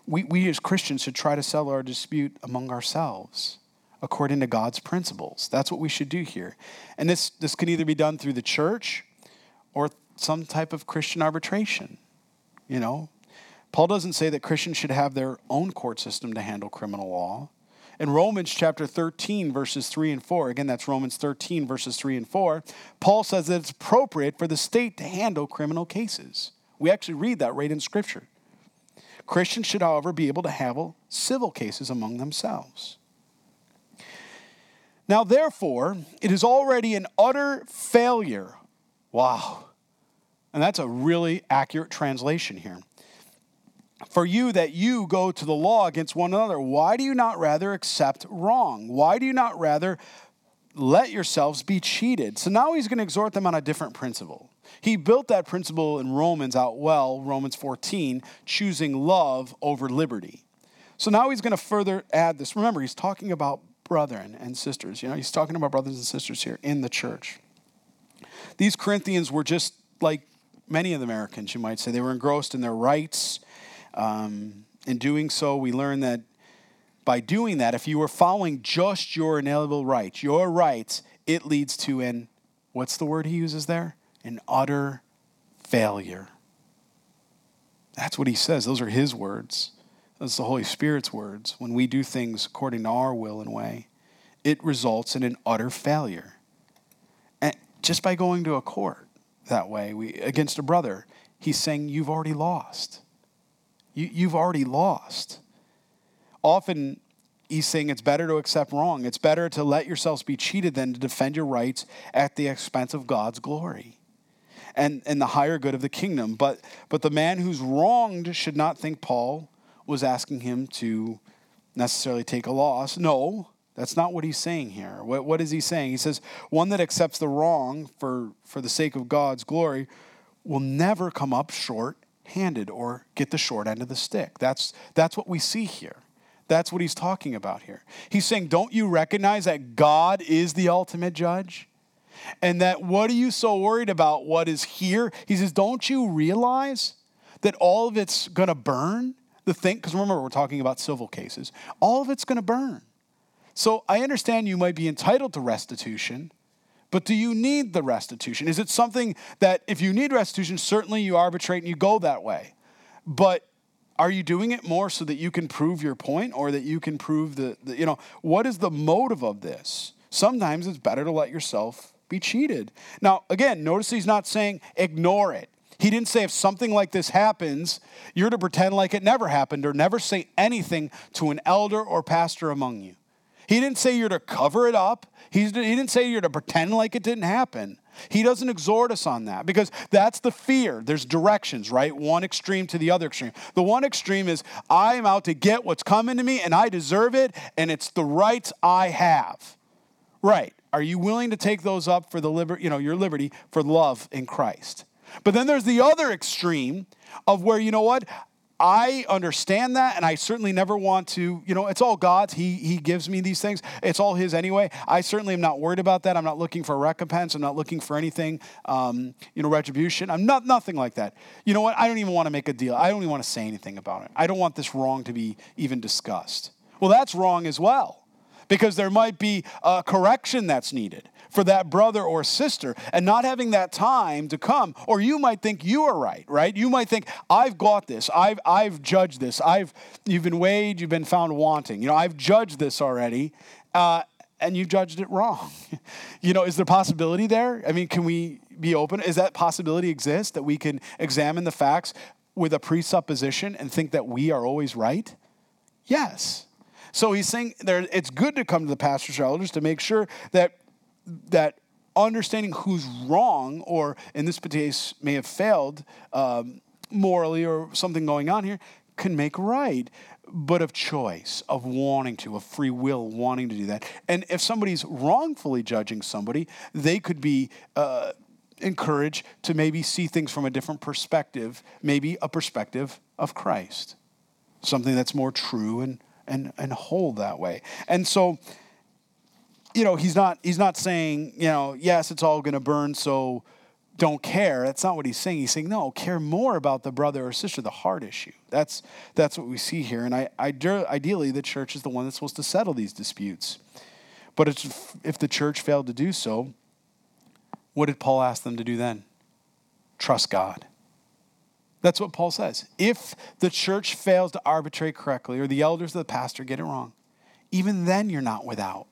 Speaker 1: we, we as Christians should try to settle our dispute among ourselves according to God's principles. That's what we should do here. And this, this can either be done through the church or some type of Christian arbitration. You know, Paul doesn't say that Christians should have their own court system to handle criminal law. In Romans chapter 13, verses 3 and 4, again, that's Romans 13, verses 3 and 4, Paul says that it's appropriate for the state to handle criminal cases. We actually read that right in Scripture. Christians should, however, be able to handle civil cases among themselves. Now, therefore, it is already an utter failure. Wow. And that's a really accurate translation here for you that you go to the law against one another. Why do you not rather accept wrong? Why do you not rather let yourselves be cheated? So now he's going to exhort them on a different principle. He built that principle in Romans out well, Romans 14, choosing love over liberty. So now he's going to further add this. Remember, he's talking about brethren and sisters. You know, he's talking about brothers and sisters here in the church. These Corinthians were just like many of the Americans, you might say. They were engrossed in their rights um, in doing so, we learn that by doing that, if you are following just your inalienable rights, your rights, it leads to an, what's the word he uses there? An utter failure. That's what he says. Those are his words. That's the Holy Spirit's words. When we do things according to our will and way, it results in an utter failure. And just by going to a court that way, we, against a brother, he's saying you've already lost. You, you've already lost. Often, he's saying it's better to accept wrong. It's better to let yourselves be cheated than to defend your rights at the expense of God's glory and, and the higher good of the kingdom. But, but the man who's wronged should not think Paul was asking him to necessarily take a loss. No, That's not what he's saying here. What, what is he saying? He says, one that accepts the wrong for, for the sake of God's glory will never come up short handed or get the short end of the stick. That's, that's what we see here. That's what he's talking about here. He's saying, Don't you recognize that God is the ultimate judge? And that what are you so worried about what is here? He says, Don't you realize that all of it's going to burn? The thing, because remember, we're talking about civil cases, all of it's going to burn. So I understand you might be entitled to restitution, but do you need the restitution? Is it something that if you need restitution, certainly you arbitrate and you go that way? But are you doing it more so that you can prove your point or that you can prove the, the, you know what is the motive of this? Sometimes it's better to let yourself be cheated. Now again notice he's not saying ignore it. He didn't say if something like this happens you're to pretend like it never happened or never say anything to an elder or pastor among you. He didn't say you're to cover it up He's, he didn't say you're to pretend like it didn't happen he doesn't exhort us on that because that's the fear. There's directions, right? One extreme to the other extreme. The one extreme is I'm out to get what's coming to me and I deserve it and it's the rights I have. Right. Are you willing to take those up for the liber- you know, your liberty for love in Christ? But then there's the other extreme of where you know what? I understand that, and I certainly never want to, you know, it's all God's. He, he gives me these things. It's all His anyway. I certainly am not worried about that. I'm not looking for a recompense. I'm not looking for anything, um, you know, retribution. I'm not, nothing like that. You know what? I don't even want to make a deal. I don't even want to say anything about it. I don't want this wrong to be even discussed. Well, that's wrong as well, because there might be a correction that's needed for that brother or sister and not having that time to come. Or you might think you are right, right? You might think, I've got this. I've, I've judged this. I've, you've been weighed, you've been found wanting. You know, I've judged this already. Uh, and you judged it wrong. you know, is there possibility there? I mean, can we be open? Is that possibility exist that we can examine the facts with a presupposition and think that we are always right? Yes. So he's saying there, it's good to come to the pastors' elders to make sure that that understanding who's wrong, or in this case may have failed um, morally or something going on here, can make right, but of choice, of wanting to, of free will, wanting to do that. And if somebody's wrongfully judging somebody, they could be. Uh, encouraged to maybe see things from a different perspective, maybe a perspective of Christ, something that's more true and, and, and whole that way. And so you know, he's not he's not saying, you know, yes, it's all going to burn, so don't care. That's not what he's saying. He's saying, no, care more about the brother or sister, the heart issue. That's that's what we see here. And I, I ideally, the church is the one that's supposed to settle these disputes. But if the church failed to do so, what did Paul ask them to do then? Trust God. That's what Paul says. If the church fails to arbitrate correctly, or the elders or the pastor get it wrong, even then you're not without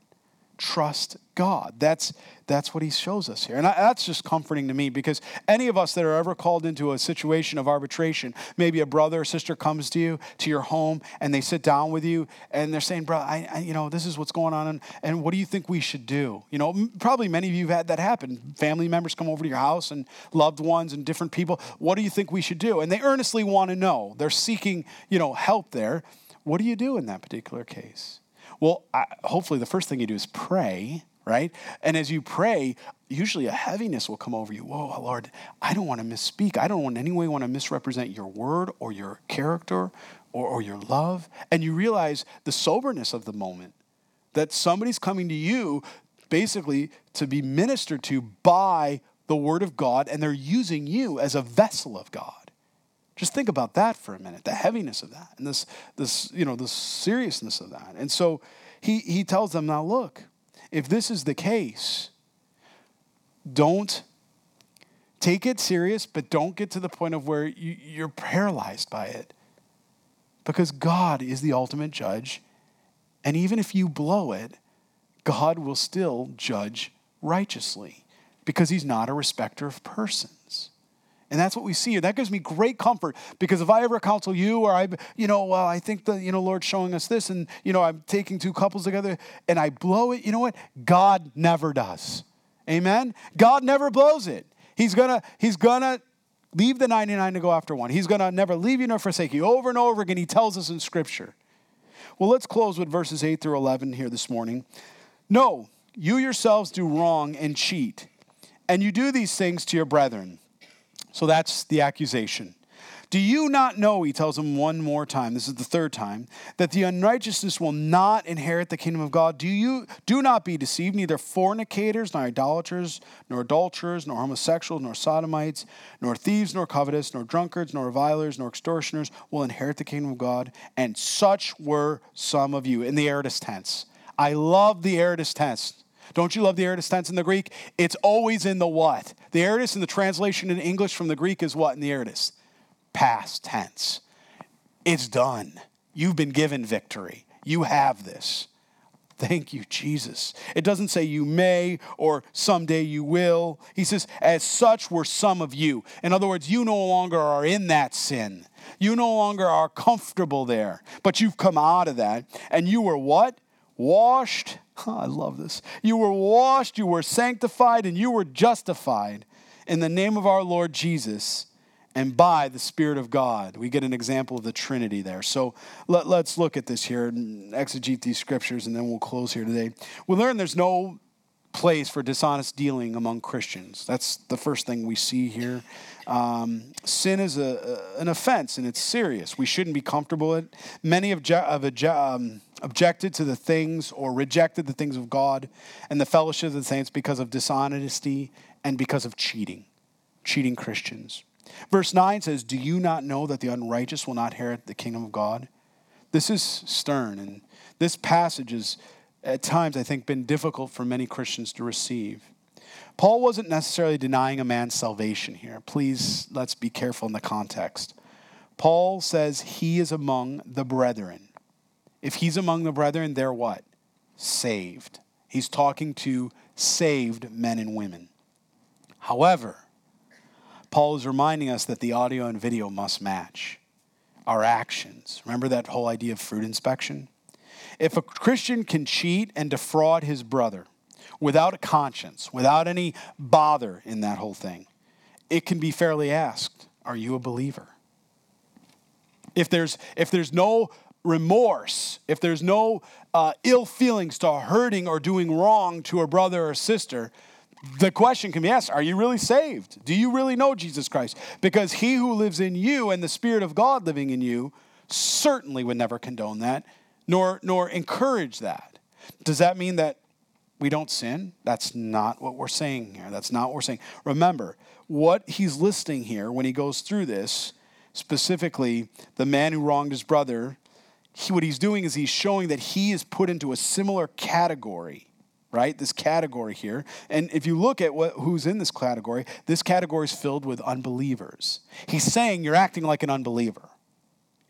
Speaker 1: trust God. That's, that's what he shows us here. And I, that's just comforting to me because any of us that are ever called into a situation of arbitration, maybe a brother or sister comes to you, to your home, and they sit down with you and they're saying, bro, I, I you know, this is what's going on. And, and what do you think we should do? You know, probably many of you have had that happen. Family members come over to your house and loved ones and different people. What do you think we should do? And they earnestly want to know. They're seeking, you know, help there. What do you do in that particular case? Well, I, hopefully, the first thing you do is pray, right? And as you pray, usually a heaviness will come over you. Whoa, Lord, I don't want to misspeak. I don't in any way want to misrepresent your word or your character or, or your love. And you realize the soberness of the moment that somebody's coming to you basically to be ministered to by the word of God, and they're using you as a vessel of God. Just think about that for a minute, the heaviness of that and this, this, you know, the seriousness of that. And so he, he tells them, now look, if this is the case, don't take it serious, but don't get to the point of where you, you're paralyzed by it. Because God is the ultimate judge. And even if you blow it, God will still judge righteously because he's not a respecter of persons. And that's what we see here. That gives me great comfort because if I ever counsel you or I, you know, well, I think the, you know, Lord's showing us this and, you know, I'm taking two couples together and I blow it, you know what? God never does. Amen? God never blows it. He's gonna, he's gonna leave the 99 to go after one. He's gonna never leave you nor forsake you. Over and over again, he tells us in scripture. Well, let's close with verses 8 through 11 here this morning. No, you yourselves do wrong and cheat, and you do these things to your brethren. So that's the accusation. Do you not know, he tells them one more time, this is the third time, that the unrighteousness will not inherit the kingdom of God? Do you do not be deceived, neither fornicators, nor idolaters, nor adulterers, nor homosexuals, nor sodomites, nor thieves, nor covetous, nor drunkards, nor revilers, nor extortioners will inherit the kingdom of God. And such were some of you in the aorist tense. I love the aorist tense. Don't you love the aorist tense in the Greek? It's always in the what. The aorist in the translation in English from the Greek is what in the aorist? past tense. It's done. You've been given victory. You have this. Thank you, Jesus. It doesn't say you may or someday you will. He says, as such were some of you. In other words, you no longer are in that sin. You no longer are comfortable there, but you've come out of that. And you were what? Washed. Oh, I love this. You were washed, you were sanctified, and you were justified in the name of our Lord Jesus and by the Spirit of God. We get an example of the Trinity there. So let, us look at this here and exegete these scriptures, and then we'll close here today. We learn there's no place for dishonest dealing among Christians. That's the first thing we see here. Um, sin is a, an offense, and it's serious. We shouldn't be comfortable with it. Many have, have um, objected to the things or rejected the things of God and the fellowship of the saints because of dishonesty and because of cheating, cheating Christians. Verse 9 says, Do you not know that the unrighteous will not inherit the kingdom of God? This is stern, and this passage has, at times, I think, been difficult for many Christians to receive. Paul wasn't necessarily denying a man's salvation here. Please, let's be careful in the context. Paul says he is among the brethren. If he's among the brethren, they're what? Saved. He's talking to saved men and women. However, Paul is reminding us that the audio and video must match our actions. Remember that whole idea of fruit inspection? If a Christian can cheat and defraud his brother without a conscience, without any bother in that whole thing, it can be fairly asked Are you a believer? If there's, if there's no remorse, if there's no uh, ill feelings to hurting or doing wrong to a brother or sister, the question can be asked Are you really saved? Do you really know Jesus Christ? Because he who lives in you and the Spirit of God living in you certainly would never condone that, nor, nor encourage that. Does that mean that we don't sin? That's not what we're saying here. That's not what we're saying. Remember, what he's listing here when he goes through this, specifically the man who wronged his brother, he, what he's doing is he's showing that he is put into a similar category right? This category here. And if you look at what, who's in this category, this category is filled with unbelievers. He's saying you're acting like an unbeliever.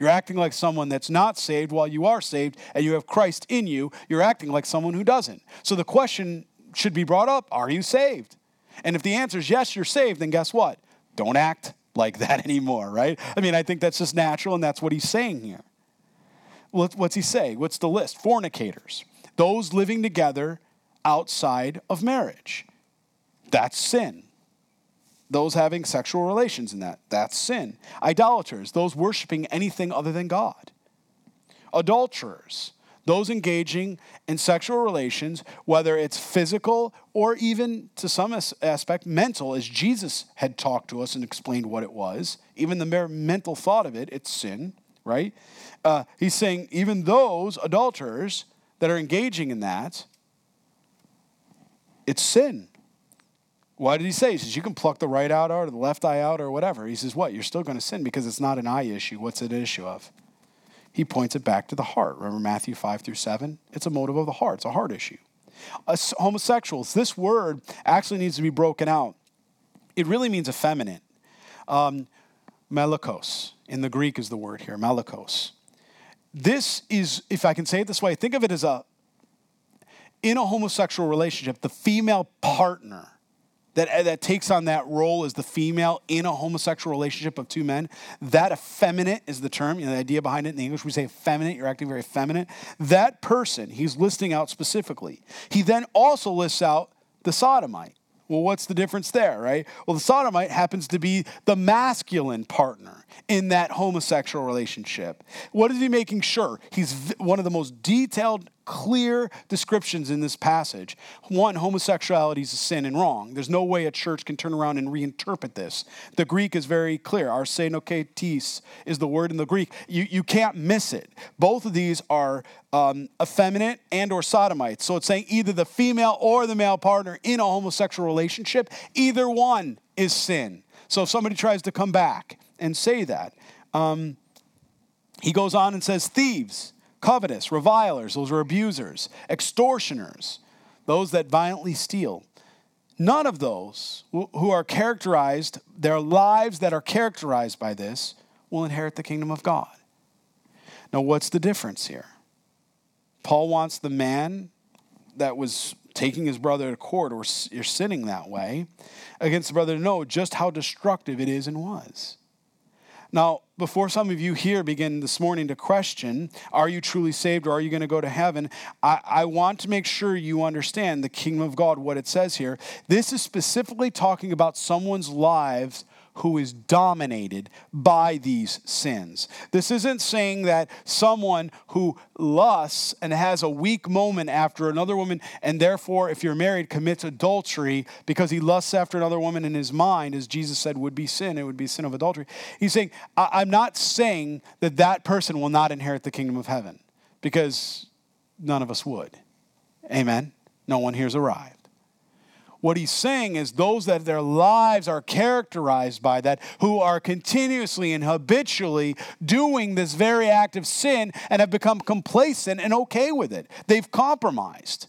Speaker 1: You're acting like someone that's not saved while you are saved and you have Christ in you. You're acting like someone who doesn't. So the question should be brought up Are you saved? And if the answer is yes, you're saved, then guess what? Don't act like that anymore, right? I mean, I think that's just natural and that's what he's saying here. What's he say? What's the list? Fornicators, those living together outside of marriage. That's sin. Those having sexual relations in that, that's sin. Idolaters, those worshiping anything other than God. Adulterers, those engaging in sexual relations, whether it's physical or even to some aspect mental, as Jesus had talked to us and explained what it was. Even the mere mental thought of it, it's sin, right? Uh, he's saying even those adulterers that are engaging in that, it's sin. Why did he say? He says, you can pluck the right out or the left eye out or whatever. He says, what? You're still going to sin because it's not an eye issue. What's it an issue of? He points it back to the heart. Remember Matthew 5 through 7? It's a motive of the heart, it's a heart issue. Homosexuals, this word actually needs to be broken out. It really means effeminate. Um, malakos, in the Greek is the word here, malakos. This is, if I can say it this way, think of it as a in a homosexual relationship, the female partner that, uh, that takes on that role as the female in a homosexual relationship of two men, that effeminate is the term, you know, the idea behind it in the English, we say effeminate, you're acting very effeminate. That person, he's listing out specifically. He then also lists out the sodomite, Well, what's the difference there, right? Well, the sodomite happens to be the masculine partner in that homosexual relationship. What is he making sure? He's one of the most detailed clear descriptions in this passage. One, homosexuality is a sin and wrong. There's no way a church can turn around and reinterpret this. The Greek is very clear. Arsenokoites is the word in the Greek. You, you can't miss it. Both of these are um, effeminate and or sodomites. So it's saying either the female or the male partner in a homosexual relationship, either one is sin. So if somebody tries to come back and say that, um, he goes on and says, thieves covetous, revilers, those are abusers, extortioners, those that violently steal. None of those who are characterized, their lives that are characterized by this, will inherit the kingdom of God. Now, what's the difference here? Paul wants the man that was taking his brother to court or you're sinning that way against the brother to know just how destructive it is and was. Now, before some of you here begin this morning to question, are you truly saved or are you going to go to heaven? I, I, want to make sure you understand the kingdom of God, what it says here. This is specifically talking about someone's lives who is dominated by these sins. This isn't saying that someone who lusts and has a weak moment after another woman, and therefore, if you're married, commits adultery because he lusts after another woman in his mind, as Jesus said would be sin, it would be sin of adultery. He's saying, I'm not saying that that person will not inherit the kingdom of heaven because none of us would. Amen? No one here's arrived. What he's saying is those that their lives are characterized by that, who are continuously and habitually doing this very act of sin and have become complacent and okay with it. They've compromised.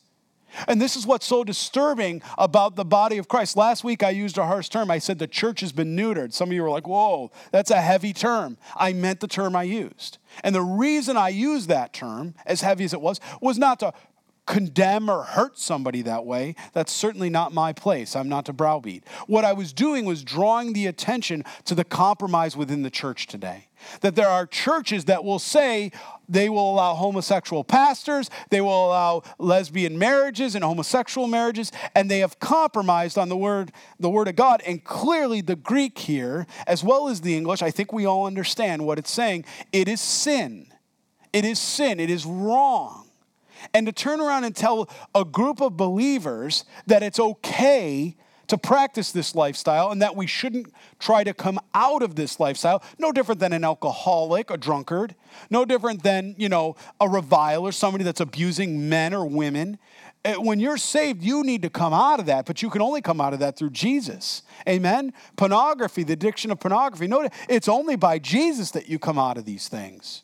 Speaker 1: And this is what's so disturbing about the body of Christ. Last week I used a harsh term. I said the church has been neutered. Some of you were like, whoa, that's a heavy term. I meant the term I used. And the reason I used that term, as heavy as it was, was not to condemn or hurt somebody that way. That's certainly not my place. I'm not to browbeat. What I was doing was drawing the attention to the compromise within the church today. That there are churches that will say they will allow homosexual pastors, they will allow lesbian marriages and homosexual marriages, and they have compromised on the word, the word of God. And clearly the Greek here, as well as the English, I think we all understand what it's saying. It is sin. It is sin. It is wrong and to turn around and tell a group of believers that it's okay to practice this lifestyle and that we shouldn't try to come out of this lifestyle no different than an alcoholic a drunkard no different than you know a reviler somebody that's abusing men or women. Eh, when you're saved you need to come out of that but you can only come out of that through jesus. Amen? Pornography the addiction of pornography. No it's only by jesus that you come out of these things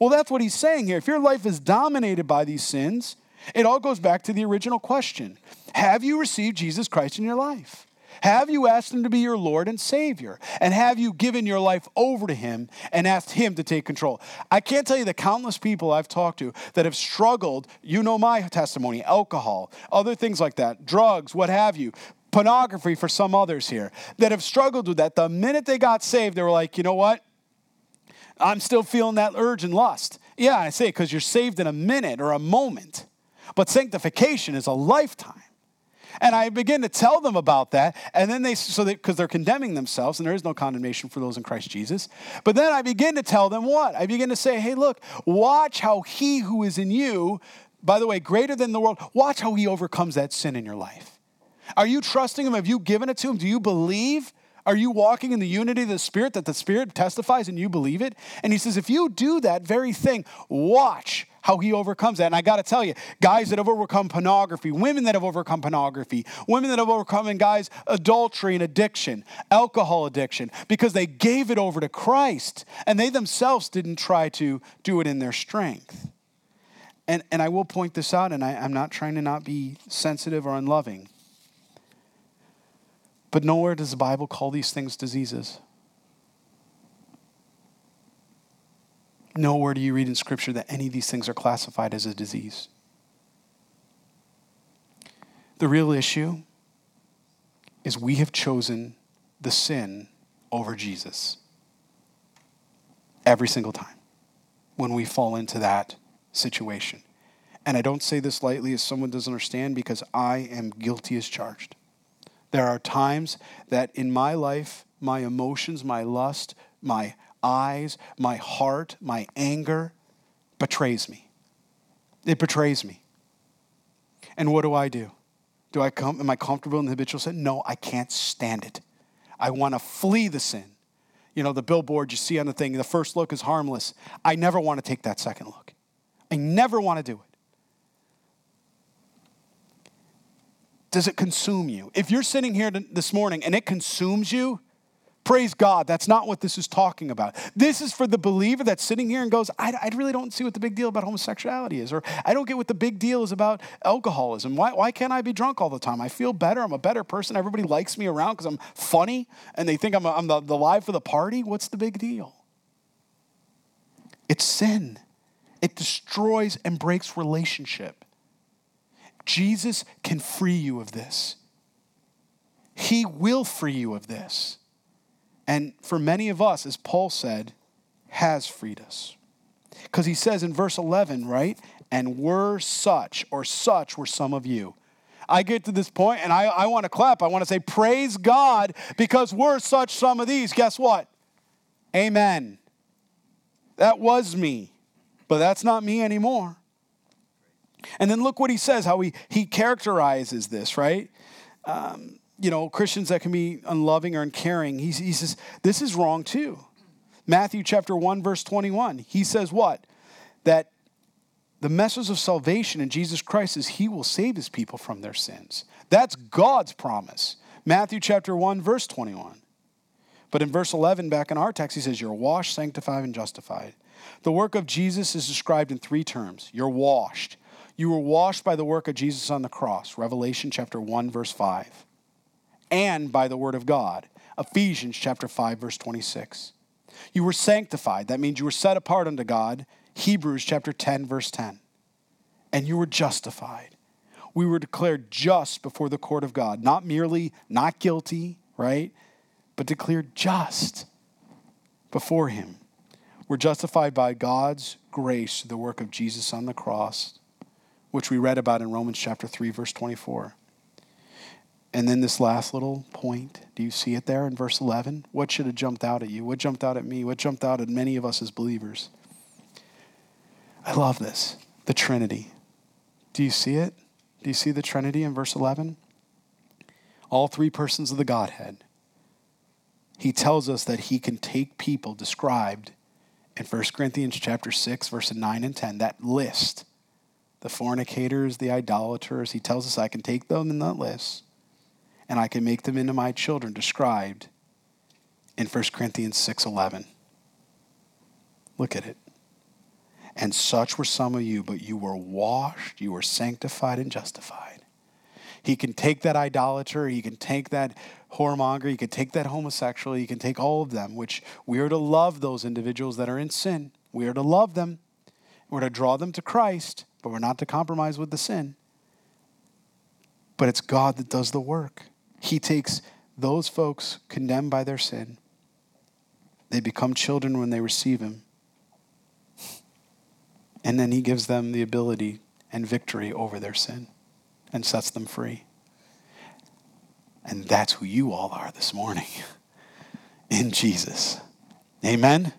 Speaker 1: well, that's what he's saying here. If your life is dominated by these sins, it all goes back to the original question Have you received Jesus Christ in your life? Have you asked Him to be your Lord and Savior? And have you given your life over to Him and asked Him to take control? I can't tell you the countless people I've talked to that have struggled. You know my testimony alcohol, other things like that, drugs, what have you. Pornography for some others here that have struggled with that. The minute they got saved, they were like, you know what? I'm still feeling that urge and lust. Yeah, I say because you're saved in a minute or a moment, but sanctification is a lifetime. And I begin to tell them about that, and then they, so because they're condemning themselves, and there is no condemnation for those in Christ Jesus. But then I begin to tell them what? I begin to say, hey, look, watch how he who is in you, by the way, greater than the world, watch how he overcomes that sin in your life. Are you trusting him? Have you given it to him? Do you believe? Are you walking in the unity of the Spirit that the Spirit testifies and you believe it? And he says, if you do that very thing, watch how he overcomes that. And I got to tell you, guys that have overcome pornography, women that have overcome pornography, women that have overcome, and guys, adultery and addiction, alcohol addiction, because they gave it over to Christ and they themselves didn't try to do it in their strength. And, and I will point this out, and I, I'm not trying to not be sensitive or unloving. But nowhere does the Bible call these things diseases. Nowhere do you read in Scripture that any of these things are classified as a disease. The real issue is we have chosen the sin over Jesus every single time when we fall into that situation. And I don't say this lightly as someone doesn't understand because I am guilty as charged. There are times that in my life, my emotions, my lust, my eyes, my heart, my anger betrays me. It betrays me. And what do I do? Do I come, am I comfortable in the habitual sin? No, I can't stand it. I want to flee the sin. You know, the billboard you see on the thing, the first look is harmless. I never want to take that second look. I never want to do it. Does it consume you? If you're sitting here this morning and it consumes you, Praise God, that's not what this is talking about. This is for the believer that's sitting here and goes, I, I, really don't see what the big deal about homosexuality is, or I don't get what the big deal is about alcoholism. Why, why can't I be drunk all the time? I feel better. I'm a better person. Everybody likes me around because I'm funny and they think I'm, a, I'm the, the live for the party. What's the big deal? It's sin, it destroys and breaks relationship. Jesus can free you of this, He will free you of this. And for many of us, as Paul said, has freed us. Because he says in verse 11, right? And were such, or such were some of you. I get to this point and I, I want to clap. I want to say, Praise God, because we're such some of these. Guess what? Amen. That was me, but that's not me anymore. And then look what he says, how he, he characterizes this, right? Um, you know, Christians that can be unloving or uncaring. He, he says, this is wrong too. Matthew chapter 1, verse 21. He says what? That the message of salvation in Jesus Christ is he will save his people from their sins. That's God's promise. Matthew chapter 1, verse 21. But in verse 11, back in our text, he says, You're washed, sanctified, and justified. The work of Jesus is described in three terms. You're washed. You were washed by the work of Jesus on the cross. Revelation chapter 1, verse 5 and by the word of God. Ephesians chapter 5 verse 26. You were sanctified. That means you were set apart unto God. Hebrews chapter 10 verse 10. And you were justified. We were declared just before the court of God, not merely not guilty, right? But declared just before him. We're justified by God's grace through the work of Jesus on the cross, which we read about in Romans chapter 3 verse 24. And then this last little point, do you see it there in verse 11? What should have jumped out at you? What jumped out at me? What jumped out at many of us as believers? I love this the Trinity. Do you see it? Do you see the Trinity in verse 11? All three persons of the Godhead. He tells us that he can take people described in 1 Corinthians chapter 6 verses 9 and 10 that list the fornicators, the idolaters, he tells us I can take them in that list and I can make them into my children described in 1 Corinthians 6:11. Look at it. And such were some of you, but you were washed, you were sanctified and justified. He can take that idolater, he can take that whoremonger, he can take that homosexual, he can take all of them, which we are to love those individuals that are in sin. We are to love them. We're to draw them to Christ, but we're not to compromise with the sin. But it's God that does the work. He takes those folks condemned by their sin, they become children when they receive Him. And then He gives them the ability and victory over their sin and sets them free. And that's who you all are this morning in Jesus. Amen.